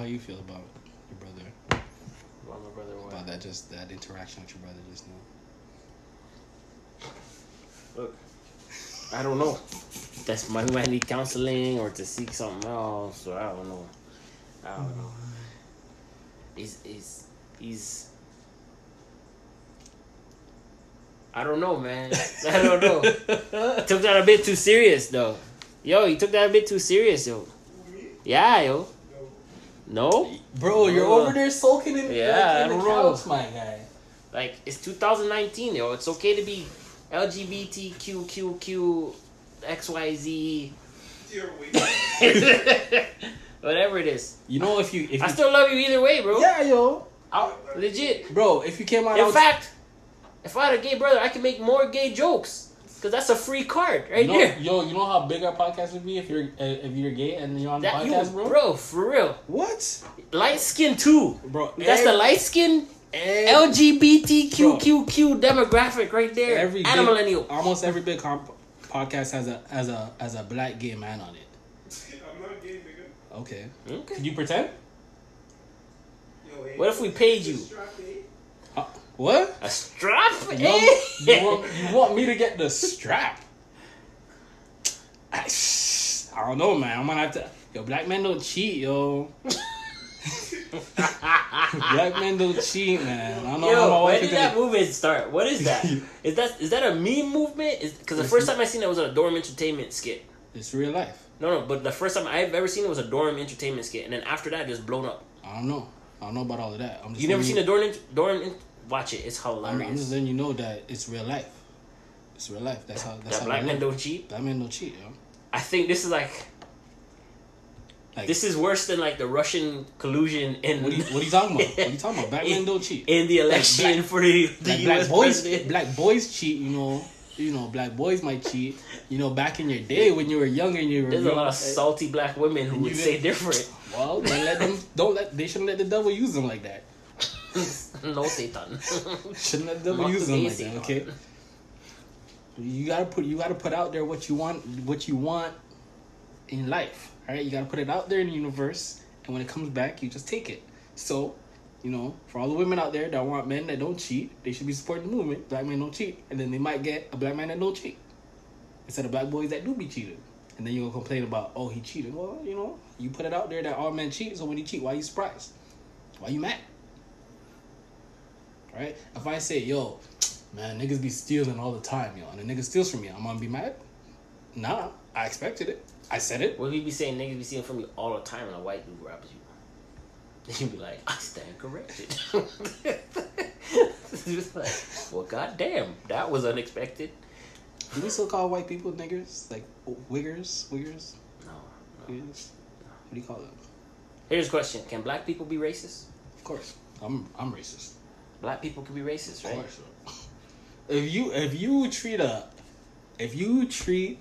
how you feel about your brother? About my brother, what? About that just that interaction with your brother just now. Look, I don't know. That's my who might need counseling or to seek something else, or I don't know. I don't know. He's he's he's. I don't know, man. I don't know. took that a bit too serious, though. Yo, you took that a bit too serious, yo. Yeah, yo. No, Bro, you're Uh, over there sulking in, yeah, like, in the don't know. my guy. like it's 2019, yo. It's okay to be LGBTQQQ XYZ whatever it is. You know if you if I you, still love you either way, bro. yeah yo, I'll- legit. bro, if you came out In fact, if I had a gay brother, I could make more gay jokes because that's a free card right you know, there. yo, you know how big our podcast would be if you're uh, if you're gay and you're on the That you, podcast, bro? bro, for real. What, Light skin too. bro? That's the light skin Every, LGBTQQQ demographic right there. every and a big- millennial. almost every big comp- podcast has a has a has a black gay man on it. I'm not gay, nigga. Okay, Okay. could you pretend? Yo, hey, What if we paid you? What? A strap? You want, you, want, you want me to get the strap? I, I don't know, man. I'm gonna have to. Yo, black men don't cheat, yo. black men don't cheat, man. I don't know how my Yo, when did that movement start? What is that? is that is that a meme movement? Because the first time I seen it was a Dormtainment skit. It's real life. No, no, but the first time I've ever seen it was a Dormtainment skit, and then after that, it just blown up. I don't know. I don't know about all of that. I'm just You never seen a Dorm? Dorm? Watch it. It's I'm, I'm just hilarious. letting you know that it's real life. It's real life. That's how. That's That how black men don't cheat. Black men don't cheat, yo. I think this is like Like, this is worse than like the Russian collusion in what are you, what are you talking about? What are you talking about? Black men don't cheat. in the election black- for the, the like U.S. black boys, president. black boys cheat. You know, you know, black boys might cheat. You know, back in your day when you were young and you were There's a lot of eh, salty black women who would say different. Well, don't let them. Don't let. They shouldn't let the devil use them like that. no, Satan. Shouldn't devil use them like that. Okay. You gotta put. You gotta put out there what you want. What you want in life. All right. You gotta put it out there in the universe, and when it comes back, you just take it. So. You know, for all the women out there that want men that don't cheat, they should be supporting the movement. Black men don't cheat, and then they might get a black man that don't cheat instead of black boys that do be cheated. And then you'll complain about, oh, he cheated. Well, you know, you put it out there that all men cheat, so when he cheat, why you surprised? Why you mad? Right? If I say, yo, man, niggas be stealing all the time, yo, and a nigga steals from me, I'm gonna be mad? Nah, I expected it. I said it. What if you be saying niggas be stealing from you all the time and a white dude robs you? Then you be like, I stand corrected. Just like, well, goddamn, that was unexpected. Do we still call white people niggers? Like wiggers? Wiggers? No, no. Wiggers? What do you call them? Here's a question: Can black people be racist? Of course. I'm I'm racist. Black people can be racist, Of right? course. If you if you treat a if you treat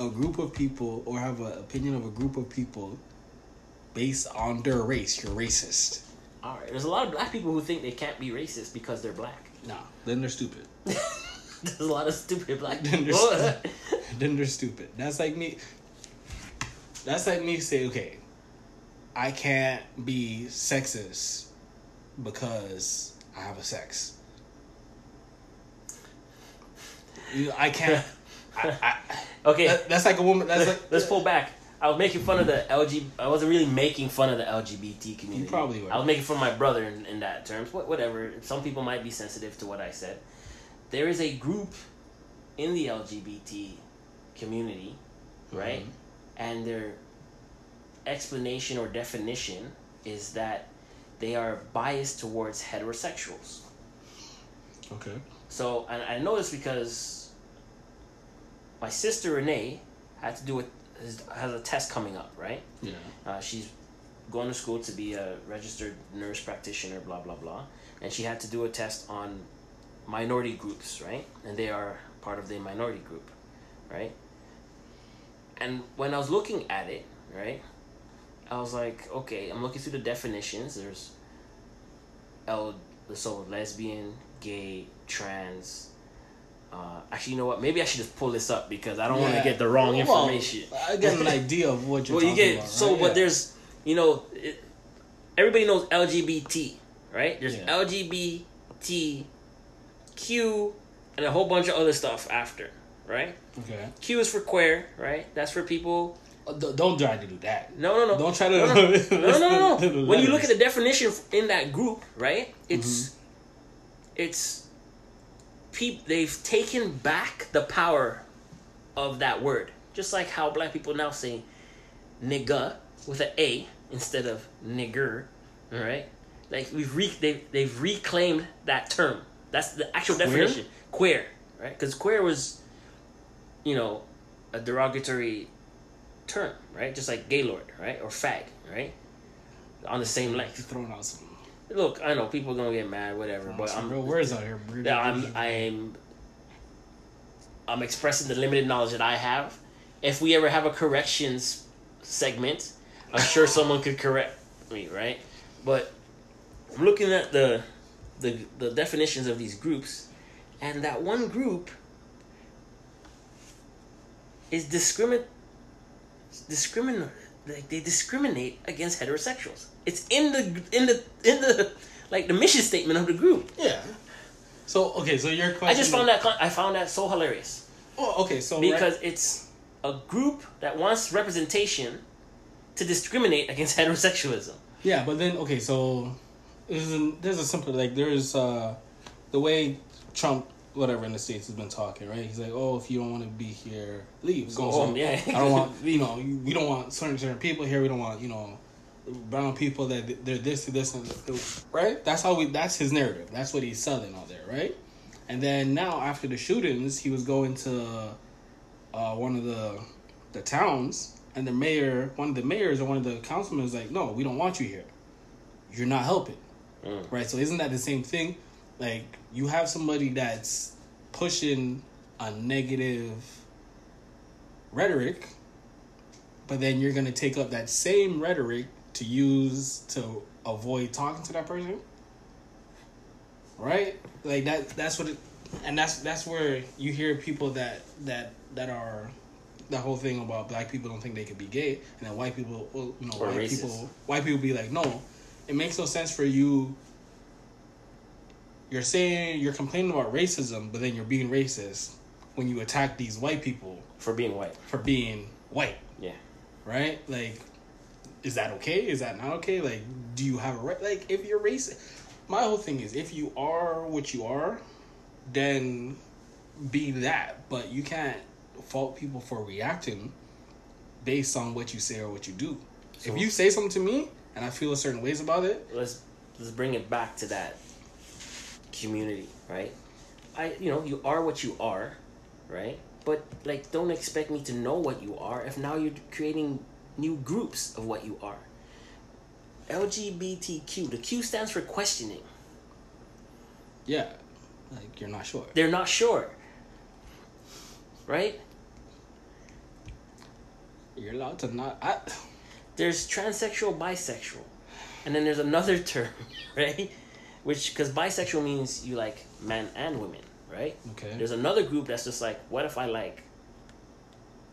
a group of people or have an opinion of a group of people based on their race, you're racist. All right. There's a lot of black people who think they can't be racist because they're black. Nah, then they're stupid. There's a lot of stupid black Then people. they're, stu- then they're stupid. That's like me. That's like me say, okay, I can't be sexist because I have a sex. You I can't. I, I, okay. that- that's like a woman. That's like Let's pull back. I was making fun of the LG. I wasn't really making fun of the LGBT community. You probably were. I was making fun of my brother in, in that terms. What, whatever. Some people might be sensitive to what I said. There is a group in the LGBT community, right? Mhm. And their explanation or definition is that they are biased towards heterosexuals. Okay. So, and I know this because my sister Renee had to do it. Has, has a test coming up, right? Yeah. Uh, she's going to school to be a registered nurse practitioner, blah blah blah, and she had to do a test on minority groups, right? And they are part of the minority group, right? And when I was looking at it, right, I was like, okay, I'm looking through the definitions. There's L, so lesbian, gay, trans. Uh, actually, you know what? Maybe I should just pull this up because I don't want to get the wrong Well, information. I get an idea of what you're well, you get about. so, right? but Yeah. there's you know, it, everybody knows LGBT, right? There's Yeah. LGBTQ and a whole bunch of other stuff after, right? Okay. Q is for queer, right? That's for people. Don't try to do that. No, no, no. Don't try to- No, no, no, no. no, no. When you look at the definition in that group, right? It's Mm-hmm. it's people. They've taken back the power of that word, just like how black people now say nigga with an A instead of nigger. All right, like we've re- they've, they've reclaimed that term. That's the actual Queer? definition. Queer, right? Because queer was, you know, a derogatory term, right? Just like gaylord, right, or fag, right? On the same You're length. throwing out some, Look, I know people are gonna get mad, whatever, but some I'm real words out here. bro. yeah, I'm I'm I'm expressing the limited knowledge that I have. If we ever have a corrections segment, I'm sure someone could correct me, right? But I'm looking at the the the definitions of these groups, and that one group is discrimin discrimin like they discriminate against heterosexuals. It's in the in the in the like the mission statement of the group. Yeah. So okay, so your question. I just found that I found that so hilarious Oh, okay. So right- because it's a group that wants representation to discriminate against heterosexualism. Yeah, but then okay, so there's a, there's a simple like there's uh the way Trump whatever in the states has been talking, right? He's like, oh, if you don't want to be here, leave. Go home, yeah. I don't want you know we don't want certain certain people here. We don't want you know brown people that they're this this and this, right. That's how we. That's his narrative. That's what he's selling out there, right? And then now after the shootings, he was going to uh, one of the the towns, and the mayor, one of the mayors or one of the councilmen was like, "No, we don't want you here. You're not helping." Mm. Right. So isn't that the same thing? Like you have somebody that's pushing a negative rhetoric, but then you're gonna take up that same rhetoric to use to avoid talking to that person. Right? Like that that's what it and that's that's where you hear people that that that are the whole thing about black people don't think they could be gay and then white people well, you know Or white racist. people white people be like no it makes no sense for you you're saying you're complaining about racism but then you're being racist when you attack these white people For being white. for being white. Yeah. right? Like is that okay? Is that not okay? Like do you have a right? Like if you're racist my whole thing is if you are what you are then be that. But you can't fault people for reacting based on what you say or what you do. So- if you say something to me and i feel a certain ways about it Let's let's bring it back to that community, right? I you know, you are what you are, right? But like don't expect me to know what you are if now you're creating new groups of what you are. LGBTQ, the Q stands for questioning. yeah like you're not sure They're not sure. Right? you're allowed to not I, there's transsexual, bisexual, and then there's another term, right? Which because bisexual means you like men and women, right? okay There's another group that's just like, what if I like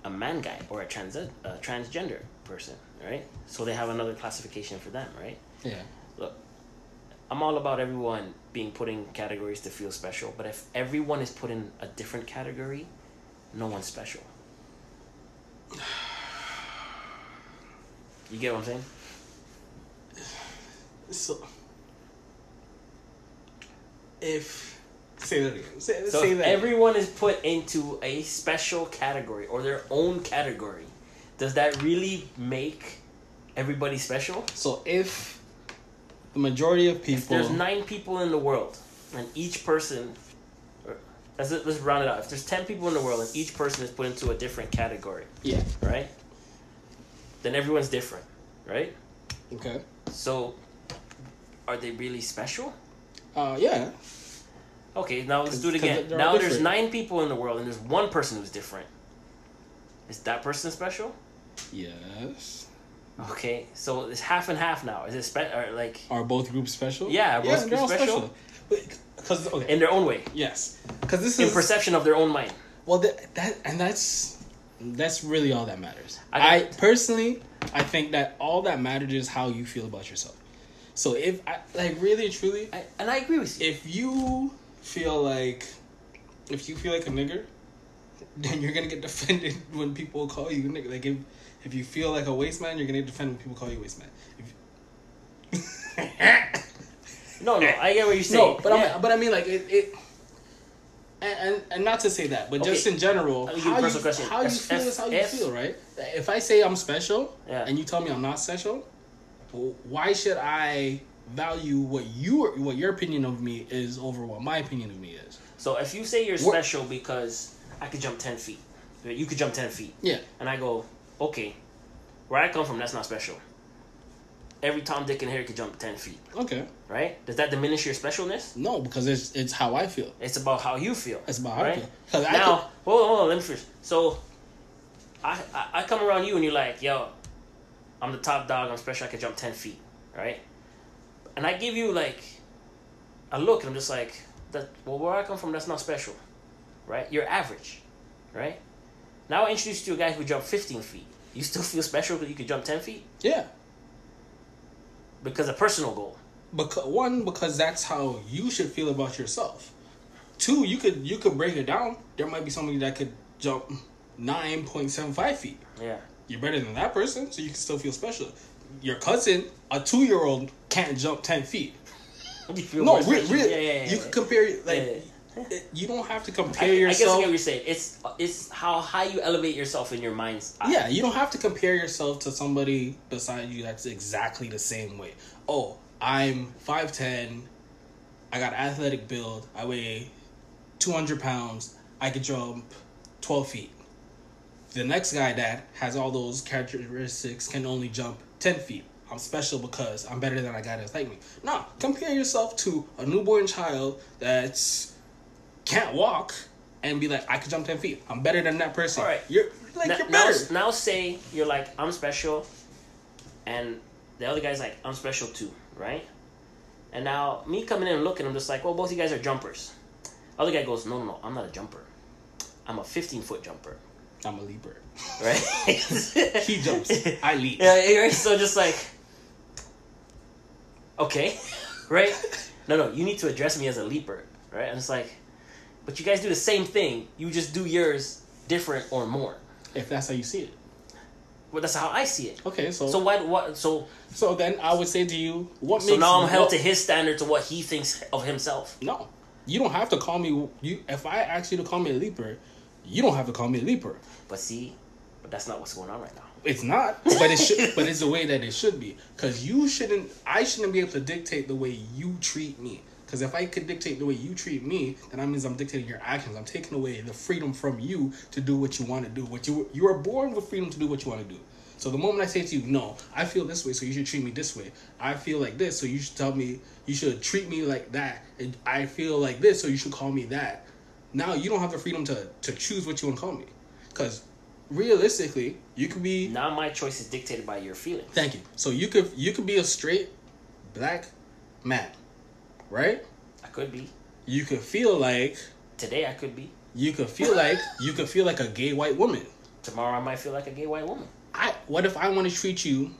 a man guy or a trans a transgender person, right? So they have another classification for them, right? yeah Look, I'm all about everyone being put in categories to feel special, but if everyone is put in a different category, no one's special. You get what I'm saying? So, if say that again, say, So say that. everyone is put into a special category or their own category, does that really make everybody special? so if the majority of people, There's nine people in the world, and each person. Let's, let's round it out. If there's ten people in the world and each person is put into a different category, yeah, right? Then everyone's different, right? okay, So, are they really special? Uh, yeah, Okay, now let's do it again. Now there's nine people in the world and there's one person who's different. Is that person special? yes. Okay, so it's half and half now. Is it spe- or like Are both groups special? Yeah, are both all groups special? Because okay, in their own way, yes, because this in is perception of their own mind? well that, that and that's that's really all that matters. I I, personally, I think that all that matters is how you feel about yourself. So if I like really truly, I, and I agree with you. if you feel like if you feel like a nigger, then you're gonna get defended when people call you a nigger. Like if if you feel like a waste man, you're gonna get defended when people call you a waste man. If, no, no, I get what you're saying. no, but Yeah. I but I mean like it. it and, and, and not to say that, but just in general, you how you, question. how you feel if- is how you if- feel, right? If I say I'm special Yeah. and you tell me I'm not special, why should I value what you what your opinion of me is over what my opinion of me is? So if you say you're What- special because I could jump ten feet, you could jump ten feet, Yeah, and I go, okay, where I come from, that's not special. Every Tom, Dick, and Harry could jump ten feet, okay. right? Does that diminish your specialness? No, because it's it's how I feel. It's about how you feel. It's about how I right? feel. 'Cause I Now, could- hold on, hold on, let me finish. So, I, I I come around you and you're like, yo, I'm the top dog. I'm special. I can jump ten feet, right? And I give you like a look, and I'm just like, that. Well, where I come from, that's not special, right? You're average, right? Now I introduce you to a guy who jumped 15 feet. You still feel special because you could jump 10 feet Yeah, because a personal goal. because one because that's how you should feel about yourself. Two, you could you could break it down. There might be somebody that could jump nine point seven five feet. Yeah. You're better than that person, so you can still feel special. Your cousin, a two year old, can't jump ten feet. Feel No, more re- yeah, yeah, yeah, you can compare like you don't have to I, compare I guess I yourself. get what you're saying. It's it's how high you elevate yourself in your mind's eye. Yeah, you don't have to compare yourself to somebody beside you that's exactly the same way. Oh, I'm 5'10, I got athletic build, I weigh 200 pounds, I could jump 12 feet. The next guy that has all those characteristics can only jump 10 feet. I'm special because I'm better than I got that's like me. No, compare yourself to a newborn child that's can't walk and be like, I could jump 10 feet. I'm better than that person. All right. You're like, Now, you're now, better. now say you're like I'm special, and the other guy's like I'm special too, right? And now me coming in and looking, I'm just like, well, both you guys are jumpers. Other guy goes, no, no, no, I'm not a jumper. I'm a 15 foot jumper, I'm a leaper. right? He jumps. I leap. Yeah, right. So just like, okay, right? No, no, you need to address me as a leaper, right? And it's like, but you guys do the same thing. You just do yours different or more. If that's how you see it. Well, that's how I see it. Okay, so So so, what? What? So then I would say to you, what so makes now I'm held what- to his standard to what he thinks of himself. No, you don't have to call me. You if I ask you to call me a leaper, you don't have to call me a leaper. But see, but that's not what's going on right now. It's not, but it should. but it's the way that it should be. Because you shouldn't. I shouldn't be able to dictate the way you treat me. Because if I could dictate the way you treat me, then that means I'm dictating your actions. I'm taking away the freedom from you to do what you want to do. What you you are born with freedom to do what you want to do. So the moment I say to you, no, I feel this way, so you should treat me this way. I feel like this, so you should tell me you should treat me like that. And I feel like this, so you should call me that. Now you don't have the freedom to to choose what you want to call me. Because realistically, you could be Now my choice is dictated by your feelings. Thank you. So you could you could be a straight black man, right? I could be You could feel like today. I could be you could feel like you could feel like a gay white woman. tomorrow. I might feel like a gay white woman. I what if I want to treat you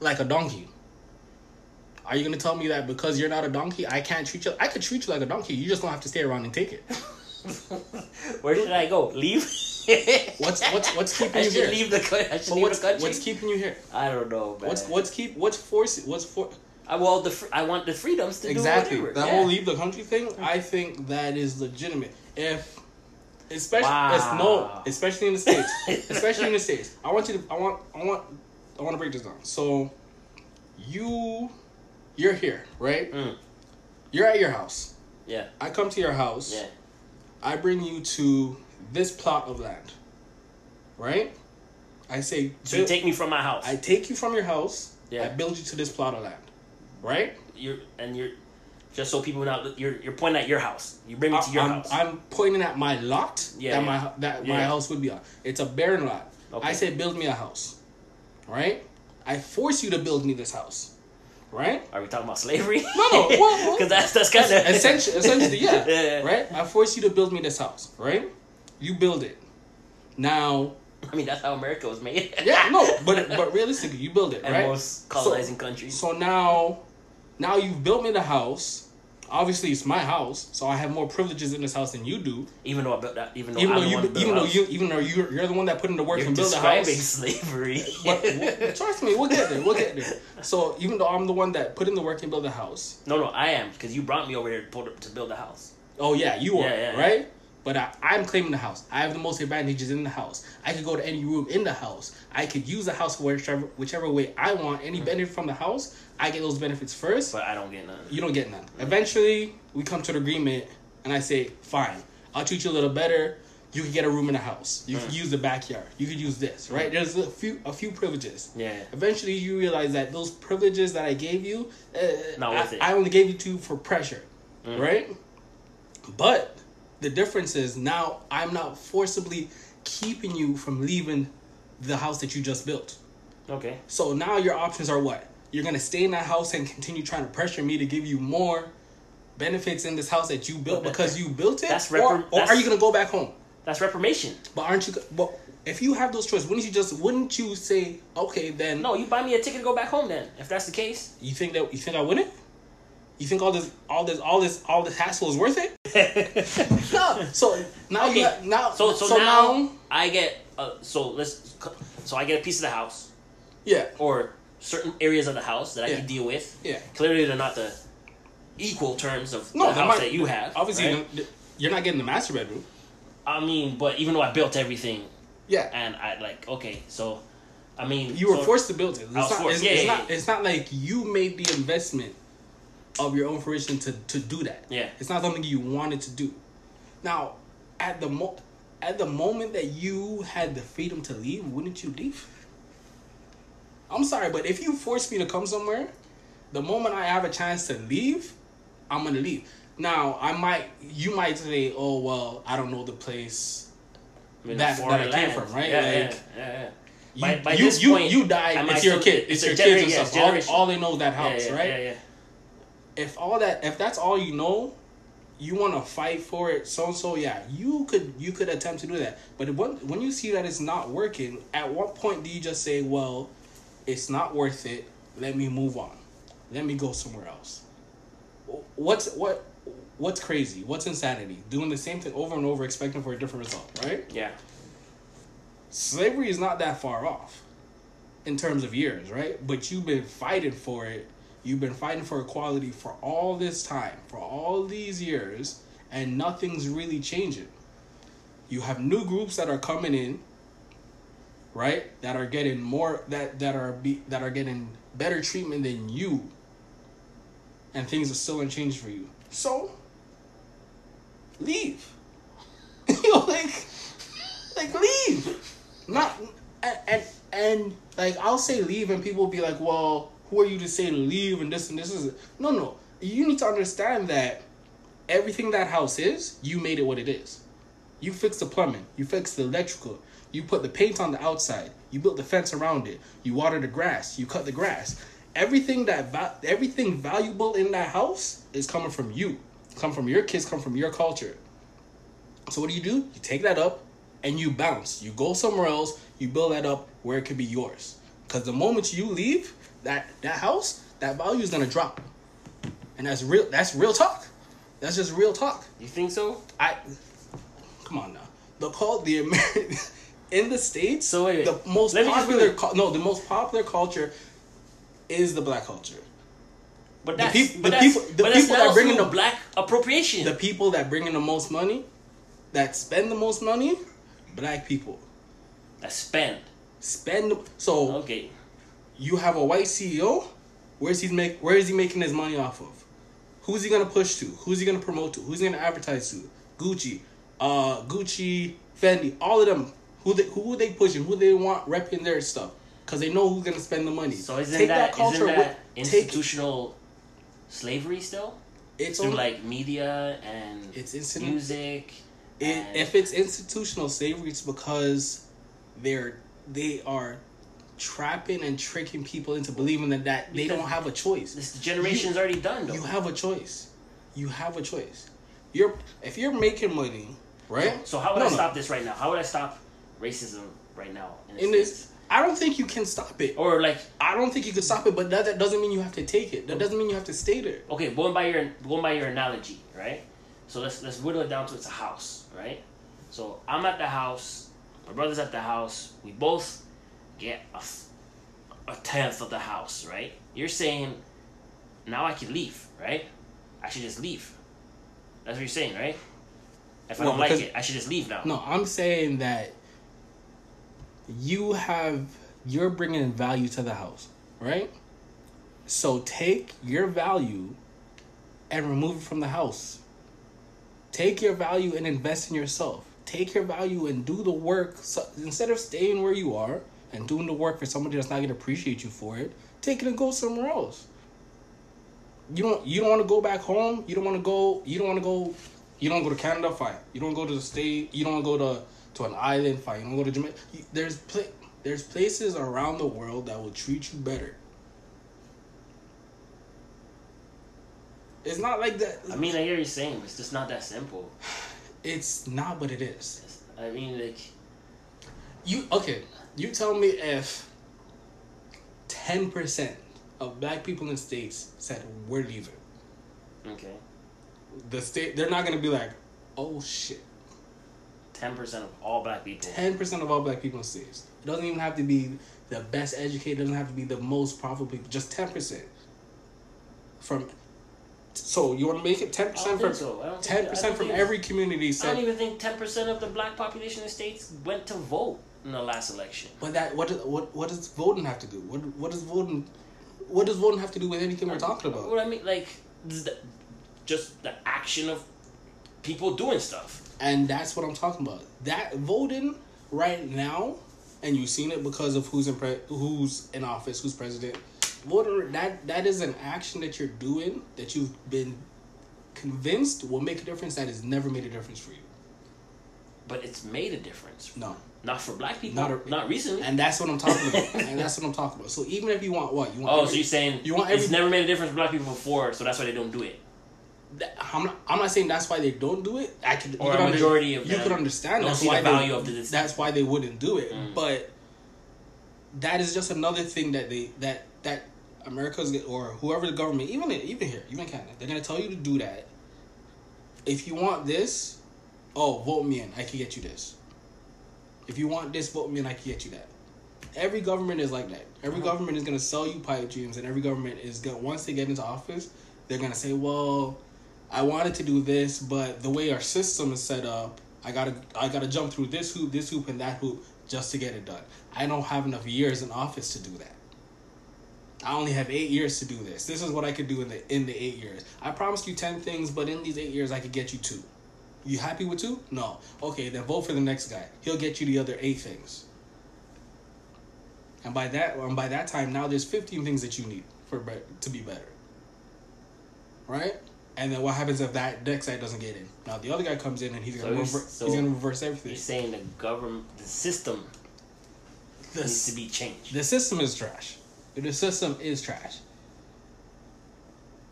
like a donkey? Are you gonna tell me that because you're not a donkey, I can't treat you? I could treat you like a donkey. You just don't have to stay around and take it. Where should I go? Leave. What's what's what's keeping I you here? leave the. I should leave what's the country. what's keeping you here? I don't know, man. What's what's keep what's force what's for I well the I want the freedoms to exactly do whatever. that yeah. whole leave the country thing i think that is legitimate if especially Wow. it's no especially in the states especially in the states i want you to i want i want i want to break this down so you you're here right Mm. you're at your house Yeah, i come to your house yeah. I bring you to this plot of land right i say So you take me from my house. i take you from your house Yeah. i build you to this plot of land right you're and you're just so people not you're you're pointing at your house. You bring me to your I'm, house. I'm pointing at my lot Yeah, that yeah. my that my house would be on. It's a barren lot. Okay. I say build me a house, right? I force you to build me this house, right? Are we talking about slavery? No, no, well, well, because that's that's kind of essentially, essentially, yeah, Yeah. right. I force you to build me this house, right? You build it. Now, I mean, that's how America was made. yeah, no, but but realistically, you build it, and right? most colonizing countries. So now, Now you've built me the house. Obviously, it's my house, so I have more privileges in this house than you do. Even though I built that, even though Even I'm though the you, one who built even though you, even though you're, you're the one that put in the work You're and built the house. slavery. But w- trust me, we'll get there. We'll get there. So even though I'm the one that put in the work and built the house, no, no, I am because you brought me over here to, to build the house. oh yeah, you are Yeah, yeah, yeah. right. But I, I'm claiming the house. I have the most advantages in the house. I could go to any room in the house. I could use the house whichever whichever way I want. Any mm. benefit from the house, I get those benefits first. But I don't get none. You don't get none. Eventually, we come to an agreement, and I say, fine, I'll treat you a little better. You can get a room in the house. You can use the backyard. You could use this, right? There's a few a few privileges. Yeah. Eventually, you realize that those privileges that I gave you, uh, Not I, worth it. I only gave you to for pressure, right? But the difference is now I'm not forcibly keeping you from leaving the house that you just built. Okay. So now your options are what? You're gonna stay in that house and continue trying to pressure me to give you more benefits in this house that you built But because you built it, that's or, reprim- or are that's- you gonna go back home? That's reformation. But aren't you? Well, if you have those choices, wouldn't you just? Wouldn't you say, okay, then? No, you buy me a ticket to go back home then. If that's the case. You think that? You think I wouldn't? You think all this, all this, all this, all this hassle is worth it? no. So now Okay. now So so, now, I get uh, so let's so I get a piece of the house yeah or certain areas of the house that I Yeah. can deal with. yeah. Clearly, they're not the equal terms of No, the house might- that you have. Obviously, right? you're not getting the master bedroom. I mean, but even though I built everything Yeah. and I like okay, so I mean You were so- forced to build it. It's, I was not, forced, it's, yeah, it's yeah, not. yeah. It's not like you made the investment of your own fruition to to do that. Yeah. It's not something you wanted to do. Now, at the mo, at the moment that you had the freedom to leave, wouldn't you leave? I'm sorry, but if you force me to come somewhere, the moment I have a chance to leave, I'm gonna leave. Now, I might, you might say, "Oh well, I don't know the place." I mean, that- that I came from, right? Yeah, Like, yeah, yeah, yeah. You, By- by you, this you, point, you died. am I It's your still- kid. it's It's, your gener- kids and yeah, stuff. it's All, all they know is that Yeah, house, yeah, right? Yeah, yeah. If all that, if that's all you know, you want to fight for it. So and so, yeah, you could you could attempt to do that. But when when you see that it's not working, at what point do you just say, "Well, it's not worth it. Let me move on. Let me go somewhere else." What's what? What's crazy? What's insanity? Doing the same thing over and over, expecting for a different result, right? Yeah. slavery is not that far off in terms of years, right? But you've been fighting for it. You've been fighting for equality for all this time, for all these years, and nothing's really changing. You have new groups that are coming in, right? That are getting more that that are be that are getting better treatment than you. And things are still unchanged for you. So leave. you know, like like leave not and, and and like I'll say leave and people will be like, well, who are you to say leave and this and this is no no. You need to understand that everything that house is, you made it what it is. You fixed the plumbing, you fixed the electrical, you put the paint on the outside, you built the fence around it, you water the grass, you cut the grass. Everything that va- everything valuable in that house is coming from you. Come from your kids, come from your culture. So what do you do? You take that up and you bounce. You go somewhere else. You build that up where it could be yours. Because the moment you leave that that house, that value is gonna drop, and that's real. That's real talk. That's just real talk. You think so? I come on now. The call the American in the states. So wait, wait. the most Let popular. no, the most popular culture is the black culture. But The that's peop- but the people- the people that bring in the- black appropriation. The people that bring in the most money, that spend the most money, black people that spend. spend. So Okay. you have a white CEO. Where's he make? Where is he making his money off of? Who's he gonna push to? Who's he gonna promote to? Who's he gonna advertise to? Gucci, uh, Gucci, Fendi, all of them. Who they who they pushing? Who they want repping their stuff? Cause they know who's gonna spend the money. So isn't that, isn't that with- take institutional slavery still? it's Through on, like media and it's instant. music. It, and- if it's institutional slavery, it's because they're they are trapping and tricking people into believing that, that they don't have a choice. this generation's already done though. You have a choice. You have a choice. You're if you're making money, right? So how would No, I no. stop this right now? How would I stop racism right now? the In this, States? I don't think you can stop it. Or like I don't think you can stop it, but that, that doesn't mean you have to take it. That doesn't mean you have to stay there. okay, going by your going by your analogy, right? So let's let's whittle it down to it's a house, right? So I'm at the house, my brother's at the house. We both get a, a tenth of the house, right? You're saying now I can leave, right? I should just leave. That's what you're saying, right? If I Well, don't like it, I should just leave now. No, I'm saying that you have you're bringing value to the house, right? So take your value and remove it from the house. Take your value and invest in yourself. Take your value and do the work. So instead of staying where you are and doing the work for somebody that's not going to appreciate you for it, take it and go somewhere else. You don't. You don't want to go back home. You don't want to go. You don't want to go. You don't go to Canada. Fine. You don't go to the state. You don't go to to an island. Fine. You don't go to Jamaica. There's pla- There's places around the world that will treat you better. It's not like that. I mean, I hear you saying, but it's just not that simple. it's not, but it is. It's- I mean, like, You okay? You tell me if ten percent of black people in states said we're leaving. okay, The state they're not gonna be like, oh shit. Ten percent of all black people. Ten percent of all black people in states. It doesn't even have to be the best educated. Doesn't have to be the most profitable people. Just ten percent. From. So you want to make it ten percent from so. I don't think- ten I percent from every community I don't even think ten percent of the black population in the states went to vote in the last election. But that what does- what what does voting have to do? What what does voting what does voting have to do with anything we're talking about? What I mean, like, the, just the action of people doing stuff. And that's what I'm talking about. That voting right now, and you've seen it because of who's in pre- who's in office, who's president. Voting that that is an action that you're doing that you've been convinced will make a difference that has never made a difference for you. But it's made a difference. No. Not for black people. Not Not, recently. And that's what I'm talking about. and that's what I'm talking about. So even if you want what you want, oh, every- so you're saying you want it's every- never made a difference for black people before, so that's why they don't do it. I'm not, I'm not saying that's why they don't do it. I could, you Or could a under- majority of you could understand that's see the why value they, of this. That's why they wouldn't do it. Mm. But that is just another thing that they that that America's or whoever the government, even even here, even Canada, they're gonna tell you to do that. If you want this, oh, vote me in. I can get you this. If you want this, vote me in. I can get you that. Every government is like that. Every Uh-huh. government is gonna sell you pipe dreams, and every government is gonna once they get into office, they're gonna say, "Well, I wanted to do this, but the way our system is set up, I gotta I gotta jump through this hoop, this hoop, and that hoop just to get it done. I don't have enough years in office to do that. I only have eight years to do this. This is what I could do in the in the eight years. I promised you ten things, but in these eight years, I could get you two. You happy with two? No. Okay, then vote for the next guy. He'll get you the other eight things. And by that, and by that time, now there's fifteen things that you need for to be better. Right? And then what happens if that deck guy doesn't get in? Now the other guy comes in and he's gonna you're- rever- so he's gonna reverse everything. You're saying the government, the system The needs to be changed. The system is trash. The system is trash.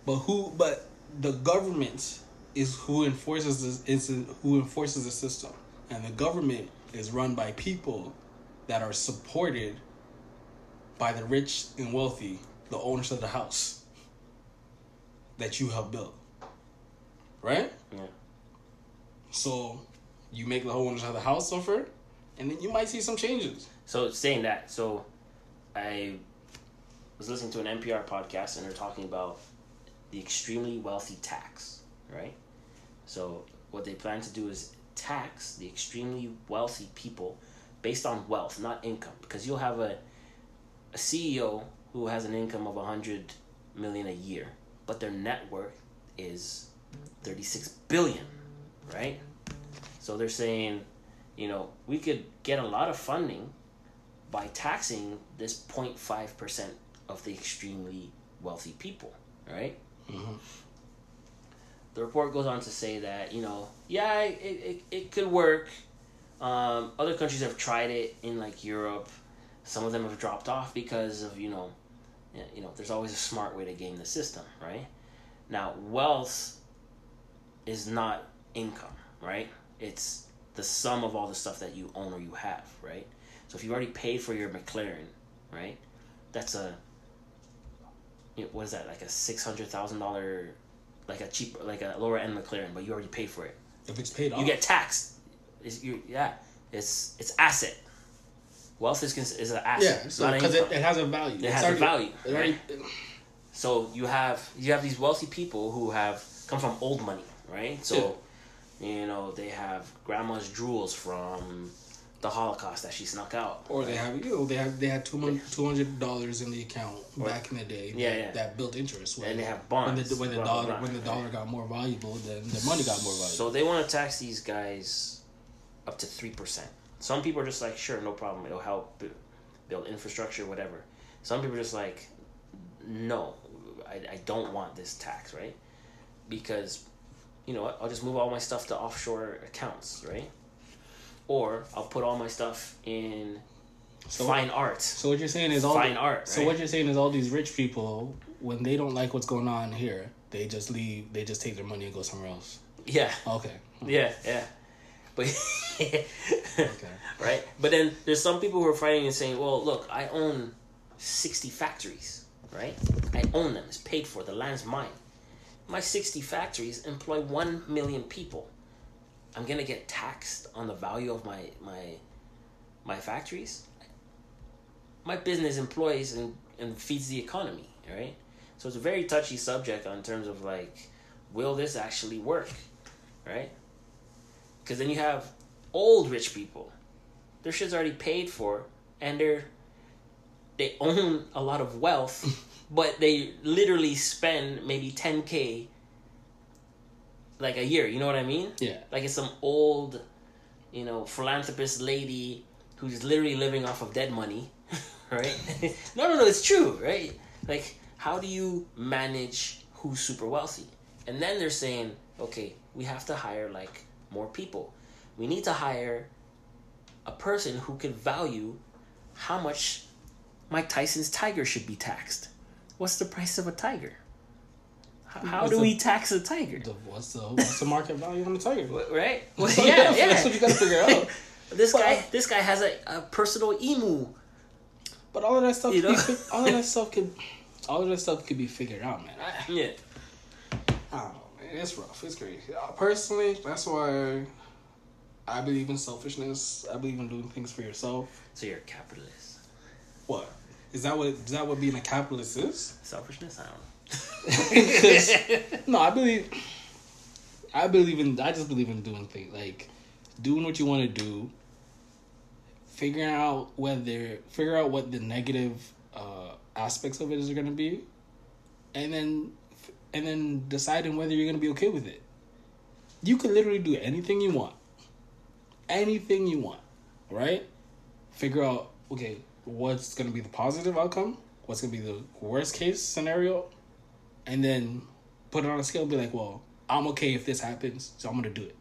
But who? But the government is who enforces this. Is who enforces the system, and the government is run by people that are supported by the rich and wealthy, the owners of the house that you have built. Right. Yeah. So you make the owners of the house suffer, and then you might see some changes. So saying that, so I was listening to an NPR podcast and they're talking about the extremely wealthy tax, right? So what they plan to do is tax the extremely wealthy people based on wealth, not income, because you'll have a a CEO who has an income of a hundred million a year, but their net worth is thirty six billion, right? So they're saying, you know, we could get a lot of funding by taxing this 0.5% of the extremely wealthy people, right? The report goes on to say that, you know, yeah, it, it, it could work. Um, other countries have tried it in like Europe. Some of them have dropped off because of, you know, you know, there's always a smart way to game the system, right? Now, wealth is not income, right? It's the sum of all the stuff that you own or you have, right? So if you already paid for your McLaren, right? That's a you know, what is that like a six hundred thousand dollar, like a cheap like a lower end McLaren, but you already paid for it. If it's paid off, You get taxed. It's you yeah. It's it's asset. Wealth is cons- is an asset. yeah, so because it, it has a value. It It's has a value, Right? already- So you have you have these wealthy people who have come from old money, right? So, you know, they have grandma's jewels from the Holocaust that she snuck out. Or they have you know they have they had two hundred dollars in the account back in the day. Yeah, that, yeah. that built interest. When, And they have when bonds, the when the blah, blah, dollar when the right. dollar got more valuable, then the money got more valuable. So they want to tax these guys up to three percent. Some people are just like, sure, no problem. It'll help build infrastructure, whatever. Some people are just like, no, I, I don't want this tax, right? Because, you know what? I'll just move all my stuff to offshore accounts, right? Or I'll put all my stuff in So- fine art. So what you're saying is all Fine the- art, So right? what you're saying is all these rich people, when they don't like what's going on here, they just leave. They just take their money and go somewhere else. Yeah, Okay. yeah, yeah. But Okay. right? But then there's some people who are fighting and saying, "Well, look, I own sixty factories, right? I own them. It's paid for. The land's mine. My sixty factories employ one million people. I'm gonna get taxed on the value of my my my factories. My business employs and, and feeds the economy, right? So it's a very touchy subject on terms of like, will this actually work, right? Because then you have old rich people. Their shit's already paid for, and they're they own a lot of wealth, but they literally spend maybe ten k like a year. You know what I mean? Yeah. Like it's some old, you know, philanthropist lady who's literally living off of dead money, right? no, no, no. It's true, right? Like, how do you manage who's super wealthy? And then they're saying, okay, we have to hire like more people. We need to hire a person who can value how much Mike Tyson's tiger should be taxed. What's the price of a tiger? How, What's do the- we tax a tiger? The, what's the what's the market value on the tiger? Right? Well, So, yeah, yeah, yeah. that's what you gotta figure out. this But- guy, this guy has a, a personal emu. But all of that stuff, You could be know? all of that stuff could, all of that stuff could be figured out, man. I, Yeah. I don't know, man. It's rough. It's crazy. Uh, personally, that's why I believe in selfishness. I believe in doing things for yourself. So you're a capitalist. What is that? What is that? What being a capitalist is? Selfishness? I don't know. 'Cause- no, I believe. I believe in. I just believe in doing things like doing what you want to do. Figuring out whether figure out what the negative uh, aspects of it is going to be, and then and then deciding whether you're going to be okay with it. You can literally do anything you want. Anything you want, right? Figure out okay what's going to be the positive outcome, what's going to be the worst case scenario, and then put it on a scale and be like, well, I'm okay if this happens, so I'm gonna do it.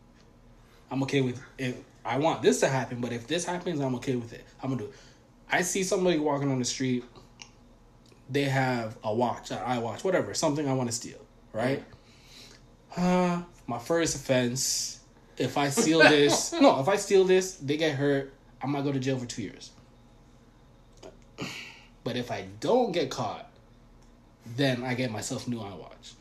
I'm okay with if I want this to happen, but if this happens, I'm okay with it. I'm gonna do it. I see somebody walking on the street, they have a watch, an iWatch, whatever, something I want to steal, right? Uh, my first offense, if I steal this, no, if I steal this, they get hurt, I might go to jail for two years. But if I don't get caught, then I get myself new iWatch.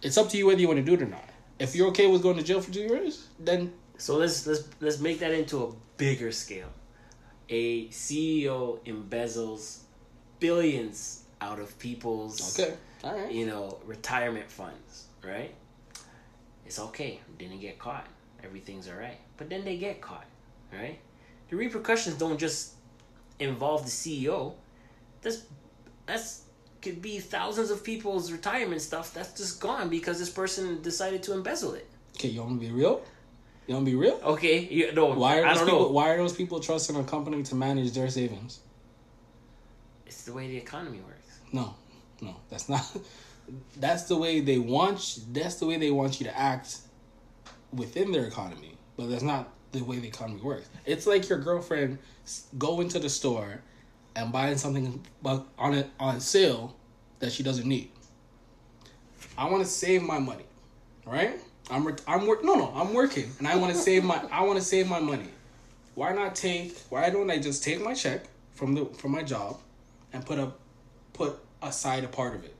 It's up to you whether you want to do it or not. If you're okay with going to jail for two years, then So let's let's let's make that into a bigger scale. A CEO embezzles billions out of people's okay, all right. you know retirement funds, right? It's okay. Didn't get caught. Everything's all right. But then they get caught, right? The repercussions don't just involve the CEO. That's that's could be thousands of people's retirement stuff that's just gone because this person decided to embezzle it. Okay, you want to be real? You want to be real? Okay, you, no, Why are I those don't people? know. Why are those people trusting a company to manage their savings? It's the way the economy works. No, no, that's not. That's the way they want. You, that's the way they want you to act within their economy, but that's not the way the economy works. It's like your girlfriend go into the store and buying something on it on sale that she doesn't need. I want to save my money, right? I'm re- I'm work. No, no, I'm working, and I want to save my. I want to save my money. why not take? Why don't I just take my check from the from my job, and put a put aside a part of it?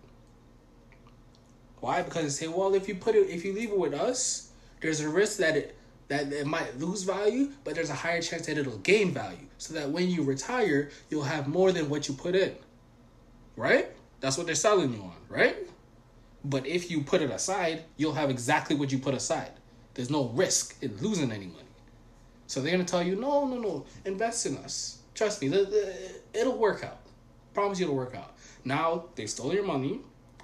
Why? Because they say, well, if you put it, if you leave it with us, there's a risk that it that it might lose value, but there's a higher chance that it'll gain value. So that when you retire, you'll have more than what you put in. Right? That's what they're selling you on, right? But if you put it aside, you'll have exactly what you put aside. There's no risk in losing any money. So they're gonna tell you, no, no, no, invest in us. Trust me, it'll work out. Promise you it'll work out. Now they stole your money,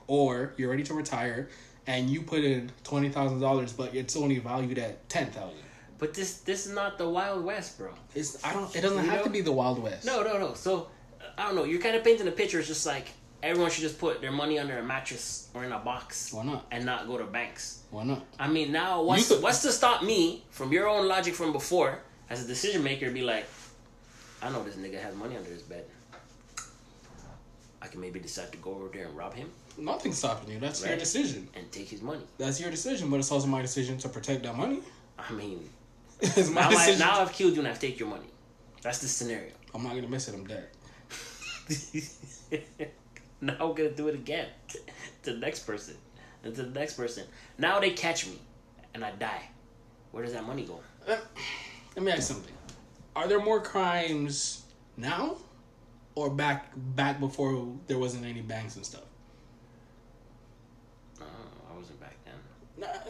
or you're ready to retire, and you put in twenty thousand dollars, but it's only valued at ten thousand. But this this is not the Wild West, bro. It's I don't. It doesn't You have to be the Wild West. No, no, no. So I don't know. You're kind of painting a picture. It's just like everyone should just put their money under a mattress or in a box Why not? and not go to banks. Why not? I mean, now what's could- what's to stop me from your own logic from before as a decision maker? Be like, I know this nigga has money under his bed. I can maybe decide to go over there and rob him Nothing's stopping you. That's your decision. and take his money. That's your decision, but it's also my decision to protect that money. I mean, it's my now, I, decision. now I've killed you and I've taken your money. That's the scenario. I'm not gonna miss it. I'm dead. now I'm gonna do it again to the next person and to the next person. Now they catch me and I die. Where does that money go? Let let me ask something. Are there more crimes now, or back back before there wasn't any banks and stuff? Uh, I wasn't back then. Nah,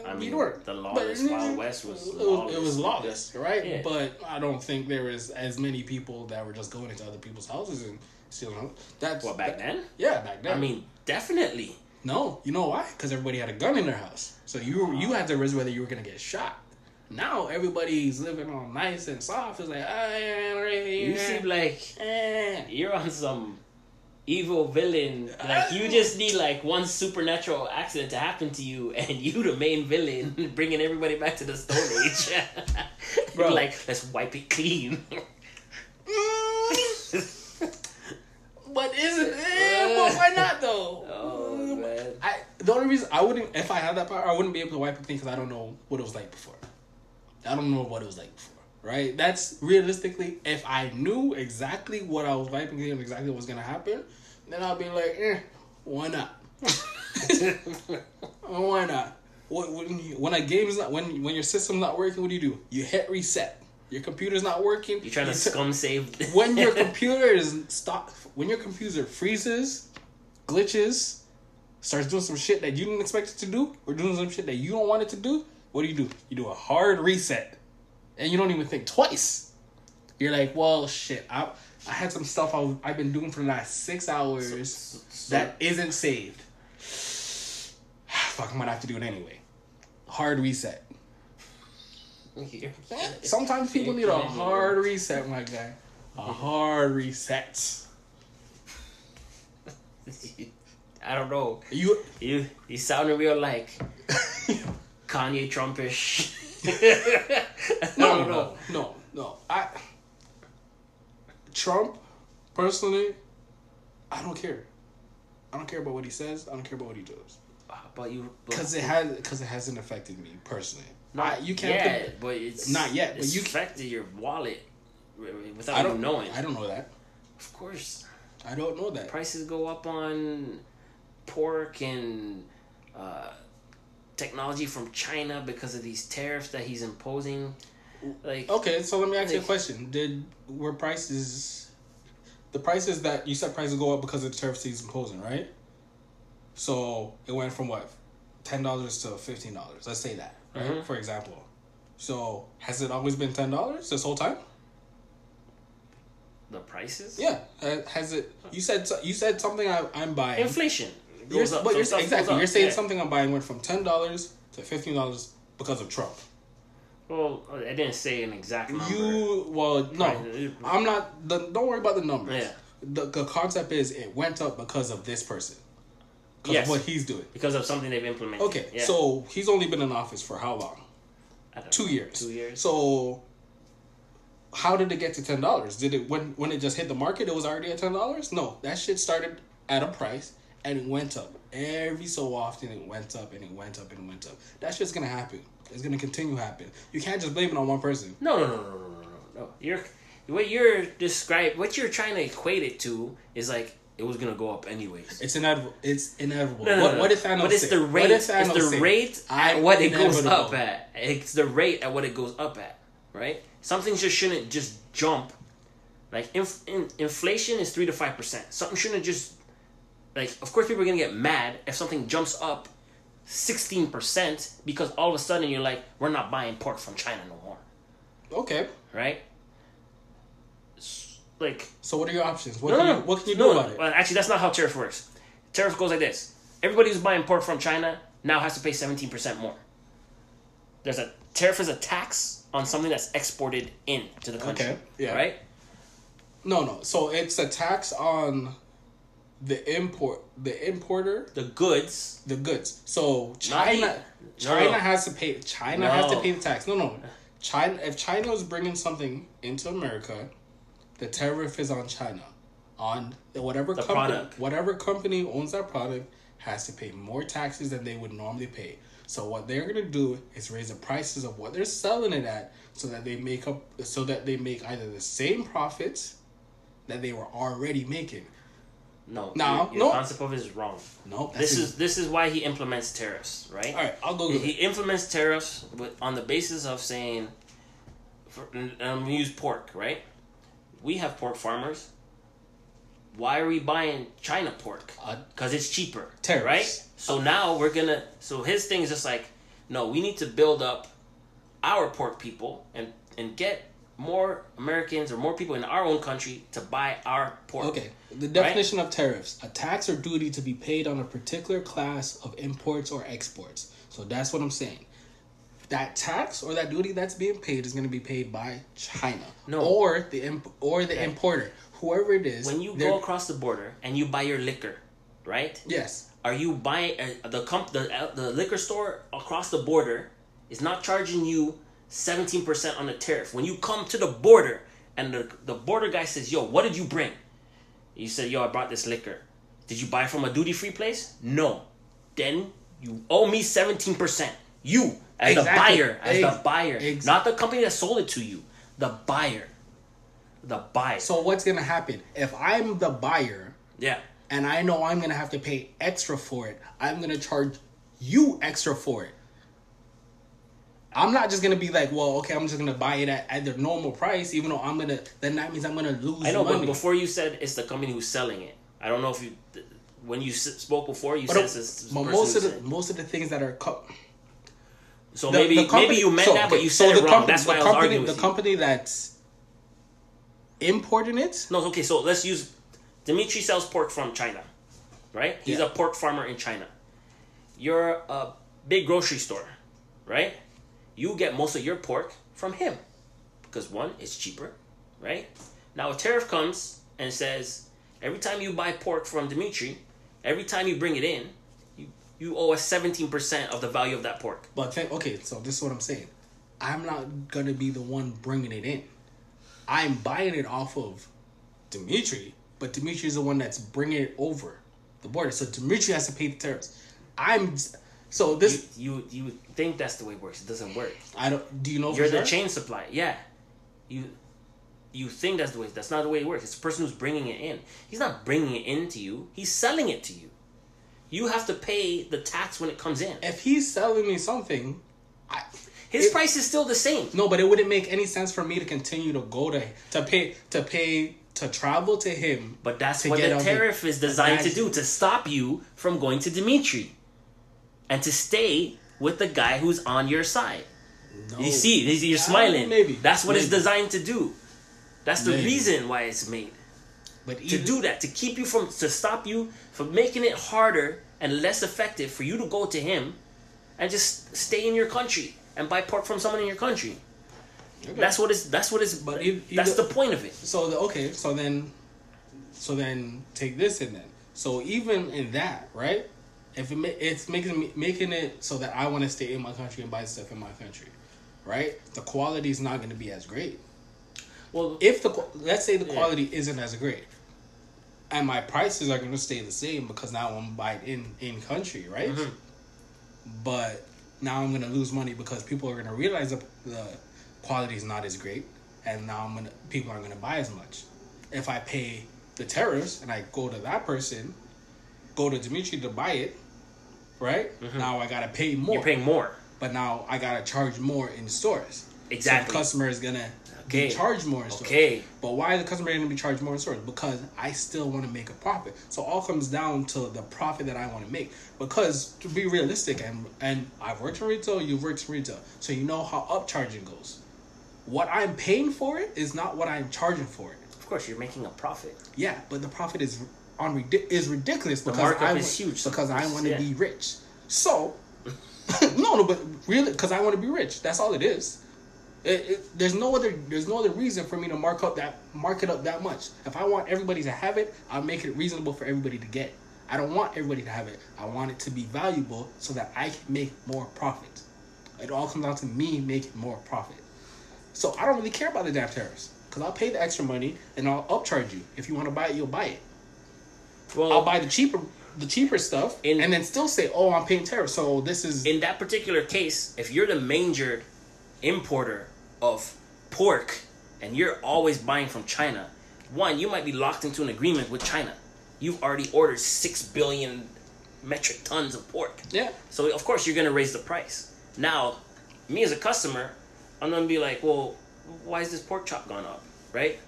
I mean, weren't. the lawless But- Wild West was it was, it lawless was lawless, right? Yeah. But I don't think there was as many people that were just going into other people's houses and stealing. That's What back that- then? Yeah, back then. I mean, definitely. no. You know why? Because everybody had a gun in their house, so you you had to risk whether you were gonna get shot. Now everybody's living all nice and soft. It's like, ah, You seem like eh. you're on some evil villain. Like you just need like one supernatural accident to happen to you, and you the main villain, bringing everybody back to the Stone Age. Bro. like let's wipe it clean. But isn't eh, but why not though? Oh, man. I the only reason I wouldn't if I had that power I wouldn't be able to wipe a thing because I don't know what it was like before. I don't know what it was like before. Right? That's realistically if I knew exactly what I was wiping and exactly what was gonna happen, then I'll be like, eh, why not? why not? When, when, you, when a game is not when when your system's not working, what do you do? You hit reset. Your computer's not working. You're trying to t- scum save? when your computer is stop when your computer freezes, glitches, starts doing some shit that you didn't expect it to do, or doing some shit that you don't want it to do, what do you do? You do a hard reset. And you don't even think twice. You're like, well shit, I I had some stuff I was, I've been doing for the last six hours so- that isn't saved. Fuck, I'm gonna have to do it anyway. Hard reset. Sometimes people need a You're kidding me, hard reset, my guy. A hard reset. I don't know. You You you sounding real like Kanye Trumpish. no, no, no, no, no. I Trump, personally, I don't care. I don't care about what he says. I don't care about what he does But you because it has because it hasn't affected me personally. not I, you can't. put- but it's Not yet, but you- affected your wallet without I don't knowing. I don't know that. Of course, I don't know that. prices go up on pork and uh, technology from China because of these tariffs that he's imposing. Like Okay, so let me ask you a question. Did were prices the prices that you said prices go up because of the tariffs he's imposing, right? So it went from what ten dollars to fifteen dollars. Let's say that, right? Mhm. For example. So has it always been ten dollars this whole time? the prices, Yeah. Has it? You said you said something I, I'm buying. inflation. You're, up, but you're exactly you're saying yeah. something I'm buying went from ten dollars to fifteen dollars because of Trump. Well, I didn't say an exact number. You well no. I'm not. The, don't worry about the numbers. Yeah. The, the concept is it went up because of this person. Because Yes. of what he's doing. because of something they've implemented. Okay, Yeah. so he's only been in office for how long? Two know, years. Two years. So how did it get to ten dollars? Did it when when it just hit the market? It was already at ten dollars. No, that shit started at a price and it went up every so often. It went up and it went up and it went up. That shit's gonna happen. It's gonna continue happen. You can't just blame it on one person. No, no, no, no, no, no, no. No, you're what you're describe what you're trying to equate it to is like it was gonna go up anyways. It's inevitable. It's inevitable. No, no, what, no. what if Thanos But it's say- the what rate. if It's the say, rate at "I'm what it goes up at. It's the rate at what it goes up at. Right. Something just shouldn't just jump. Like inf- in, inflation is three to five percent. Something shouldn't just like. Of course, people are gonna get mad if something jumps up sixteen percent because all of a sudden you're like, we're not buying pork from China no more. Okay. Right. Like So what are your options? What no, can no, you, what can you no, do about it? Well, actually, that's not how tariff works. Tariff goes like this: everybody who's buying pork from China now has to pay seventeen percent more. There's a tariff is a tax on something that's exported in to the country. Okay, yeah. Right. No, no. So it's a tax on the import, the importer, The goods. the goods. So China, the- China no. has to pay. China has to pay the tax. No, no. China. If China is bringing something into America, the tariff is on China, on whatever The company, product. whatever company owns that product has to pay more taxes than they would normally pay. So what they're gonna do is raise the prices of what they're selling it at, so that they make up, so that they make either the same profits that they were already making. No. No, your, your no. concept of it is wrong. No, This it. is this is why he implements tariffs, right? all right. I'll go. He implements tariffs with, on the basis of saying, for, and I'm gonna use pork, right? We have pork farmers. Why are we buying China pork? Uh, Because it's cheaper, Tariffs. right? So now we're gonna. So his thing is just like, no, we need to build up our pork people and and get more Americans or more people in our own country to buy our pork. Okay, the definition of tariffs: a tax or duty to be paid on a particular class of imports or exports. So that's what I'm saying. That tax or that duty that's being paid is going to be paid by China, No. or the imp- or the importer, whoever it is. When you they're- go across the border and you buy your liquor, right? yes, Are you buying uh, the comp the uh, the liquor store across the border is not charging you seventeen percent on the tariff when you come to the border and the the border guy says, "Yo, what did you bring?" You said, "Yo, I brought this liquor." Did you buy from a duty free place? No. Then you owe me seventeen percent. You as the buyer, as the buyer, ex- not the company that sold it to you. The buyer, the buyer. So what's going to happen if I'm the buyer yeah. and I know I'm going to have to pay extra for it? I'm going to charge you extra for it. I'm not just gonna be like, well, okay, I'm just gonna buy it at, at the normal price, even though I'm gonna. Then that means I'm gonna lose I know, money. but before you said it's the company who's selling it. I don't know if you, when you spoke before, you But, said it's most of the most of the things that are co- So the- maybe the company- maybe you meant so, that, but you so said the it wrong. company- That's why the I was company, arguing the with you. company that's importing it. No, okay. So let's use Dimitri sells pork from China, right? He's Yeah. a pork farmer in China. You're a big grocery store, right? You get most of your pork from him because one, it's cheaper, right? Now a tariff comes and says every time you buy pork from Dimitri, every time you bring it in, you you owe us seventeen percent of the value of that pork. But think, okay, so this is what I'm saying. I'm not gonna be the one bringing it in. I'm buying it off of Dimitri, but Dimitri is the one that's bringing it over the border. So Dimitri has to pay the tariffs. I'm so this. you you think that's the way it works? It doesn't work. I don't. Do you know? You're the chain supply. Yeah. You you think that's the way that's not the way it works. It's the person who's bringing it in. He's not bringing it in to you. He's selling it to you. You have to pay the tax when it comes in. If he's selling me something, I, His It- price is still the same. no, but it wouldn't make any sense for me to continue to go to to pay to pay to travel to him. But that's what the- tariff is designed to do to stop you from going to Dimitri and to stay with the guy who's on your side. No. You see, you're smiling. maybe. That's what it's designed to do. That's the Maybe. reason why it's made. but to do that to keep you from to stop you from making it harder and less effective for you to go to him and just stay in your country and buy pork from someone in your country Okay. that's what is. that's what is. But if- that's the point of it So the, okay, so then, so then take this in then. So even in that, right? If it ma- it's making me making it so that I want to stay in my country and buy stuff in my country, right? The quality is not going to be as great. well If the let's say the Yeah. quality isn't as great, and my prices are going to stay the same because now I'm buying in in country, right? Mhm. But now I'm going to lose money because people are going to realize that the quality is not as great, and now I'm gonna people aren't gonna buy as much. If I pay the tariffs and I go to that person, go to Dimitri to buy it, right? Now I gotta pay more. Mm-hmm. You're paying more. but now I gotta charge more in stores. Exactly. So the customer is gonna Okay. be charged more in stores. Okay. But why is the customer gonna be charged more in stores? Because I still want to make a profit. So all comes down to the profit that I want to make. Because to be realistic, and and I've worked in retail, you've worked in retail, so you know how upcharging goes. What I'm paying for it is not what I'm charging for it. Of course, you're making a profit. Yeah, but the profit is on is ridiculous because markup I is huge. because I want to Yeah. be rich. So no, no, but really, because I want to be rich. That's all it is. It, it, there's no other there's no other reason for me to mark up that mark it up that much. If I want everybody to have it, I'll make it reasonable for everybody to get. I don't want everybody to have it. I want it to be valuable so that I can make more profit. It all comes down to me making more profit. So I don't really care about the damn tariffs because I'll pay the extra money and I'll upcharge you. If you want to buy it, you'll buy it. Well, I'll buy the cheaper the cheaper stuff In- and then still say, "Oh, I'm paying tariffs." So this is in that particular case, if you're the major importer of pork and you're always buying from China, one, you might be locked into an agreement with China. You've already ordered six billion metric tons of pork. yeah. So of course you're gonna raise the price. Now, me as a customer, I'm gonna be like, well, why is this pork chop gone up? Right?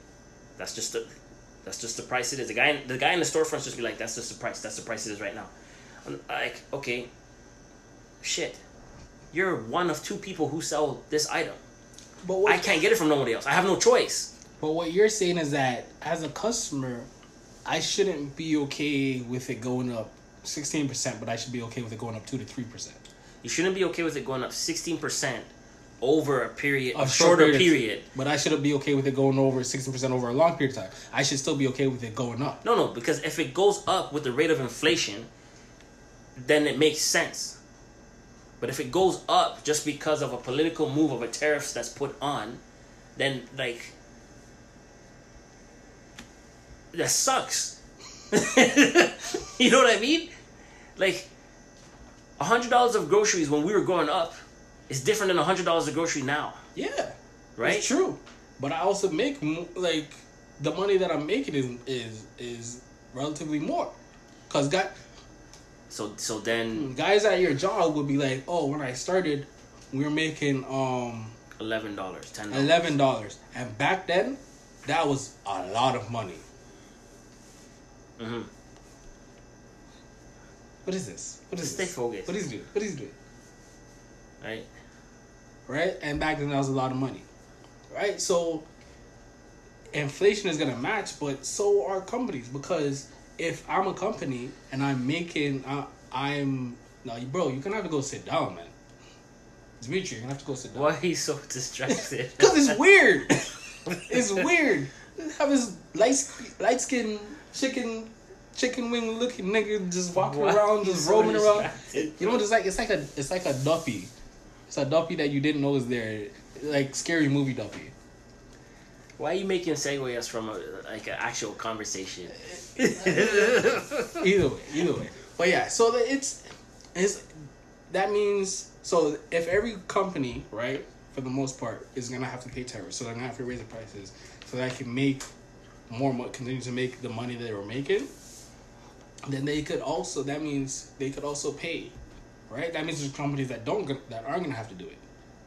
That's just the that's just the price it is. The guy the guy in the storefront's just be like, that's just the price. That's the price it is right now. I'm like, okay, shit. You're one of two people who sell this item. But what, I can't get it from nobody else. I have no choice. But what you're saying is that as a customer, I shouldn't be okay with it going up sixteen percent, but I should be okay with it going up two to three percent. You shouldn't be okay with it going up 16% over a period, a, A short shorter period. period. But I shouldn't be okay with it going over 60% over a long period of time. I should still be okay with it going up. No, no, because if it goes up with the rate of inflation, then it makes sense. But if it goes up just because of a political move of a tariffs that's put on, then like that sucks. you know what I mean? Like a hundred dollars of groceries when we were growing up is different than a hundred dollars of grocery now, Yeah, right? It's true, but I also make like the money that I'm making is is is relatively more. Cause got So so then guys at your job would be like, oh, when I started, we were making um eleven dollars, ten dollars. eleven dollars, and back then, that was a lot of money. Mm-hmm. What is this? What is Stay this? focused. What is he doing? What is he doing? Right? Right? And back then, that was a lot of money. Right? So, inflation is gonna match, but so are companies because if I'm a company and I'm making, uh, I'm no, bro, you're gonna have to go sit down, man. Dimitri, you're gonna have to go sit down. Why are you so distracted? Because it's weird. it's weird. Have this light light skin chicken chicken wing looking nigga just walking Why around, just so roaming around. You know what it's like? It's like a it's like a Duffy. It's a Duffy that you didn't know was there. Like scary movie Duffy. Why are you making segues from a, like an actual conversation? Either way, either way. But yeah, so it's it's that means so if every company, right, for the most part, is gonna have to pay tariffs, so they're gonna have to raise the prices so that I can make more money, continue to make the money they were making. Then they could also that means they could also pay, right? That means there's companies that don't that aren't gonna have to do it,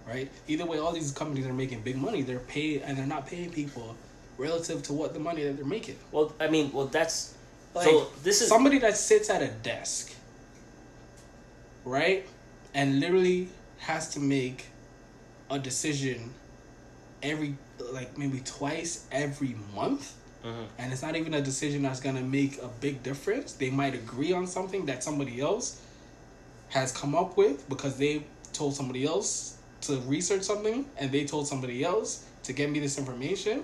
right? Either way, all these companies are making big money, they're paid and they're not paying people relative to what the money that they're making. Well, I mean, well, that's Like, so. This is somebody that sits at a desk, right, and literally has to make a decision every like maybe twice every month. Mhm. And it's not even a decision that's gonna make a big difference. They might agree on something that somebody else has come up with because they told somebody else to research something and they told somebody else to get me this information.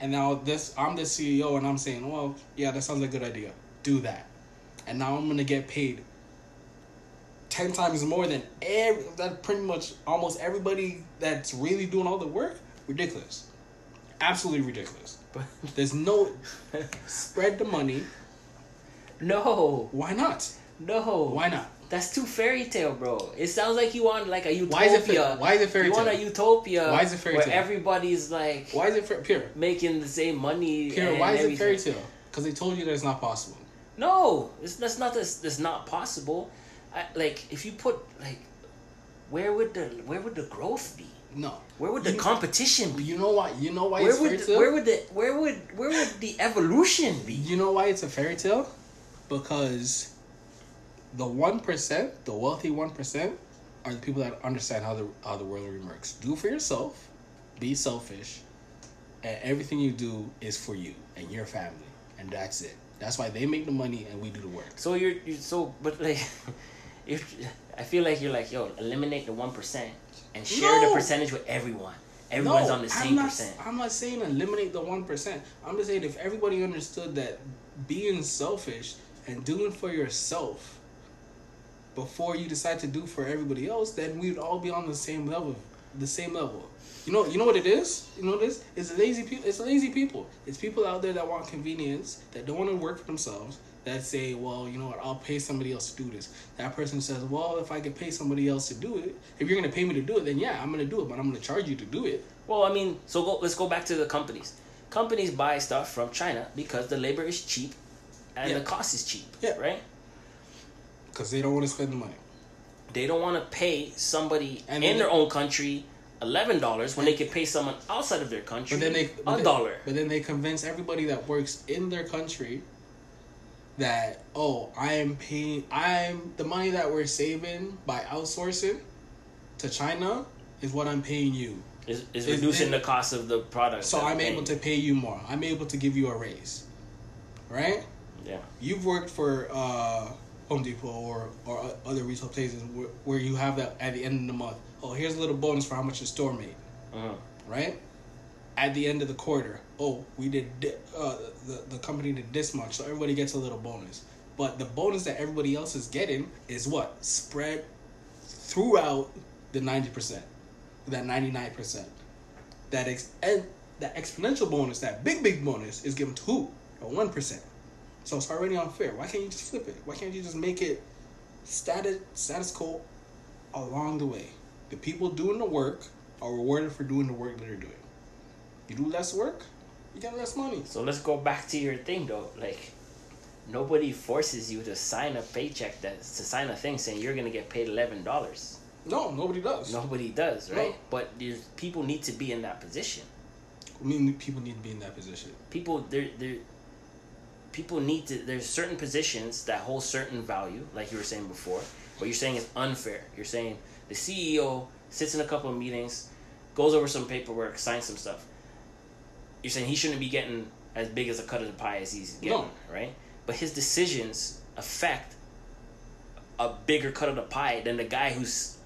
And now this I'm the CEO and I'm saying, well, yeah, that sounds like a good idea. Do that. And now I'm gonna get paid ten times more than every that pretty much almost everybody that's really doing all the work. Ridiculous. Absolutely ridiculous. But there's no spread the money. no, Why not? no. Why not? That's too fairy tale, bro. It sounds like you want like a utopia. Why is it fa- why is it fairy You want a tale? utopia. Why is it fairy tale? where tale? everybody's like Why is it fa- pure? making the same money? Pure. and Why is it fairy tale? Because they told you that it's not possible. No, it's that's not this. That's not possible. I, like if you put like, where would the where would the growth be? No. Where would the You- competition be? You know why? You know why Where it's would fairy the, tale? where would the where would where would the evolution be? You know why it's a fairy tale? Because the one percent, the wealthy one percent, are the people that understand how the how the world works. Do for yourself, be selfish, and everything you do is for you and your family, and that's it. That's why they make the money and we do the work. So you're, you're so but like, if I feel like you're like yo eliminate the one percent and share the percentage with everyone. Everyone's No, on the I'm same not, percent. I'm not saying eliminate the one percent. I'm just saying if everybody understood that being selfish and doing for yourself before you decide to do for everybody else, then we'd all be on the same level. The same level. You know, you know what it is. You know what it is. It's lazy people. It's lazy people. It's people out there that want convenience, that don't want to work for themselves. That say, well, you know what? I'll pay somebody else to do this. That person says, well, if I could pay somebody else to do it, if you're gonna pay me to do it, then yeah, I'm gonna do it. But I'm gonna charge you to do it. Well, I mean, so go, let's go back to the companies. Companies buy stuff from China because the labor is cheap and Yeah. the cost is cheap, Yeah. right? Because they don't want to spend the money. They don't want to pay somebody And in their own country eleven dollars when they could pay someone outside of their country But then they a dollar. But then they convince everybody that works in their country that oh, I am paying. I'm the money that we're saving by outsourcing to China is what I'm paying you. Is, is reducing the cost of the product. So I'm able to pay you more. I'm able to give you a raise, right? Yeah. You've worked for uh, Home Depot or or other retail places where, where you have that at the end of the month. Oh, here's a little bonus for how much the store made. Uh-huh. right? At the end of the quarter, oh, we did di- uh, the the company did this much, so everybody gets a little bonus. But the bonus that everybody else is getting is what spread throughout the ninety percent, that ninety nine percent. That ex- and that exponential bonus, that big big bonus, is given to who? A one percent. So it's already unfair. Why can't you just flip it? Why can't you just make it status status quo along the way? The people doing the work are rewarded for doing the work that they're doing. You do less work, you get less money. So let's go back to your thing though. Like, nobody forces you to sign a paycheck that to sign a thing saying you're gonna get paid eleven dollars. No, nobody does. Nobody does, right? No. But there's people need to be in that position. I mean, people need to be in that position. People, there, there. People need to. There's certain positions that hold certain value, like you were saying before. what you're saying is unfair. You're saying the CEO sits in a couple of meetings, goes over some paperwork, signs some stuff. You're saying he shouldn't be getting as big as a cut of the pie as he's getting, No. right? But his decisions affect a bigger cut of the pie than the guy who's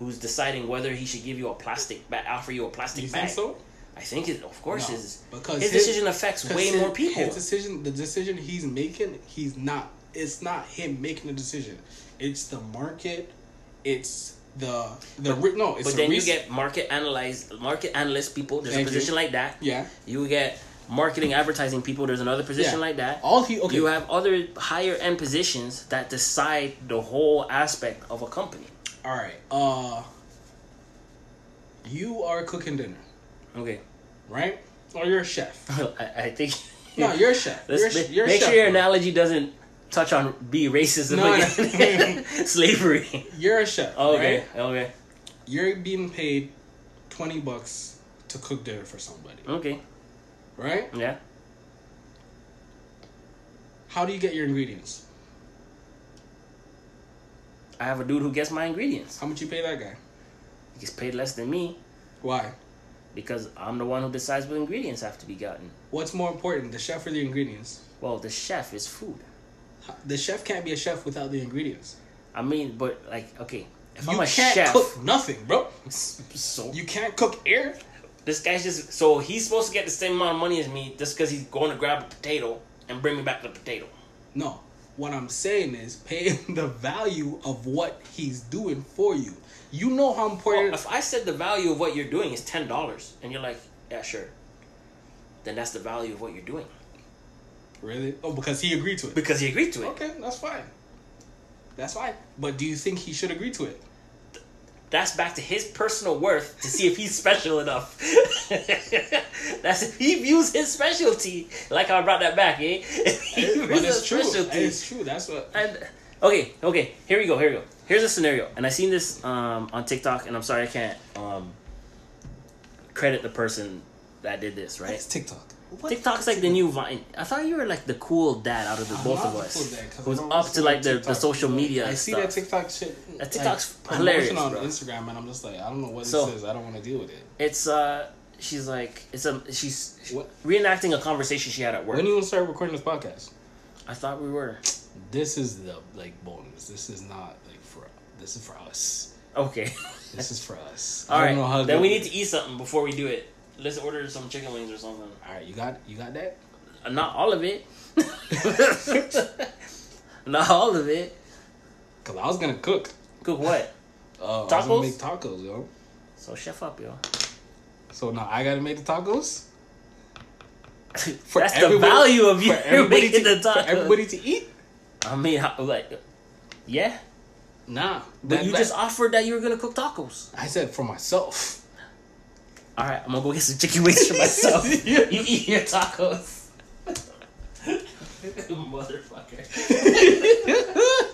who's deciding whether he should give you a plastic bag, offer you a plastic You bag. so? I think it, of course, No, is because his, his- decision affects way his- more people. His decision, the decision he's making, he's not. It's not him making the decision. It's the market. It's the the re- no. It's but the then you get market analyze market analyst people. There's Thank a you. position like that. yeah. You get marketing advertising people. There's another position Yeah. like that. All he okay. You have other higher end positions that decide the whole aspect of a company. All right. Uh, you are cooking dinner, Okay, right? Or you're a chef. I, I think. No, you're a chef. You're, a you're a make chef, sure your bro. analogy doesn't touch on be racism No, again. slavery. You're a chef. Oh, okay, Right? okay, You're being paid twenty bucks to cook dinner for somebody, okay. right? Yeah. How do you get your ingredients? I have a dude who gets my ingredients. How much you pay that guy? He gets paid less than me Why? Because I'm the one who decides what ingredients have to be gotten. What's more important, the chef or the ingredients? Well, the chef is food. The chef can't be a chef without the ingredients. I mean, but like, okay, if you I'm a can't chef, cook nothing, bro. so You can't cook air. this guy's just so he's supposed to get the same amount of money as me just because he's going to grab a potato and bring me back the potato. No. What I'm saying is pay him the value of what he's doing for you. You know how Well, important if I said the value of what you're doing is ten dollars, and you're like, yeah, sure, then that's the value of what you're doing Really? Oh, because he agreed to it. because he agreed to it. Okay, that's fine. That's fine. But do you think he should agree to it? That's back to his personal worth to see if he's special enough. That's if he views his specialty. Like how I brought that back, eh? If he but it's true. specialty- It's true. That's what. And okay, okay, here we go, here we go. Here's a scenario, and I seen this um, on TikTok, and I'm sorry I can't um, credit the person that did this, right? It's TikTok. What TikTok's like the new Vine. I thought you were like the cool dad out of the I'm both not of us, cool dad, 'cause I who's don't up to like the, the social media. I see stuff. that TikTok shit. That TikTok's like, hilarious, promotion on bro. Instagram, and I'm just like, I don't know what So- this is. I don't want to deal with it. It's uh, she's like, it's a she's What? reenacting a conversation she had at work. When you start recording this podcast? I thought we were This is the like bonus. This is not like for. This is for us. okay. This is for us. All I right, don't know how then to- we need to eat something before we do it. Let's order some chicken wings or something. All right, you got you got that. Uh, Not all of it. Not all of it. Cause I was gonna cook. Cook what? Uh, I was Tacos? make tacos, yo. So chef up, yo. So now I gotta make the tacos. That's the everybody- value of you for everybody making to, the tacos. For everybody to eat. I mean, like, yeah. Nah, But that- you that- just offered that you were gonna cook tacos. I said for myself. All right, I'm gonna go get some chicken wings for myself. you eat your tacos. Motherfucker.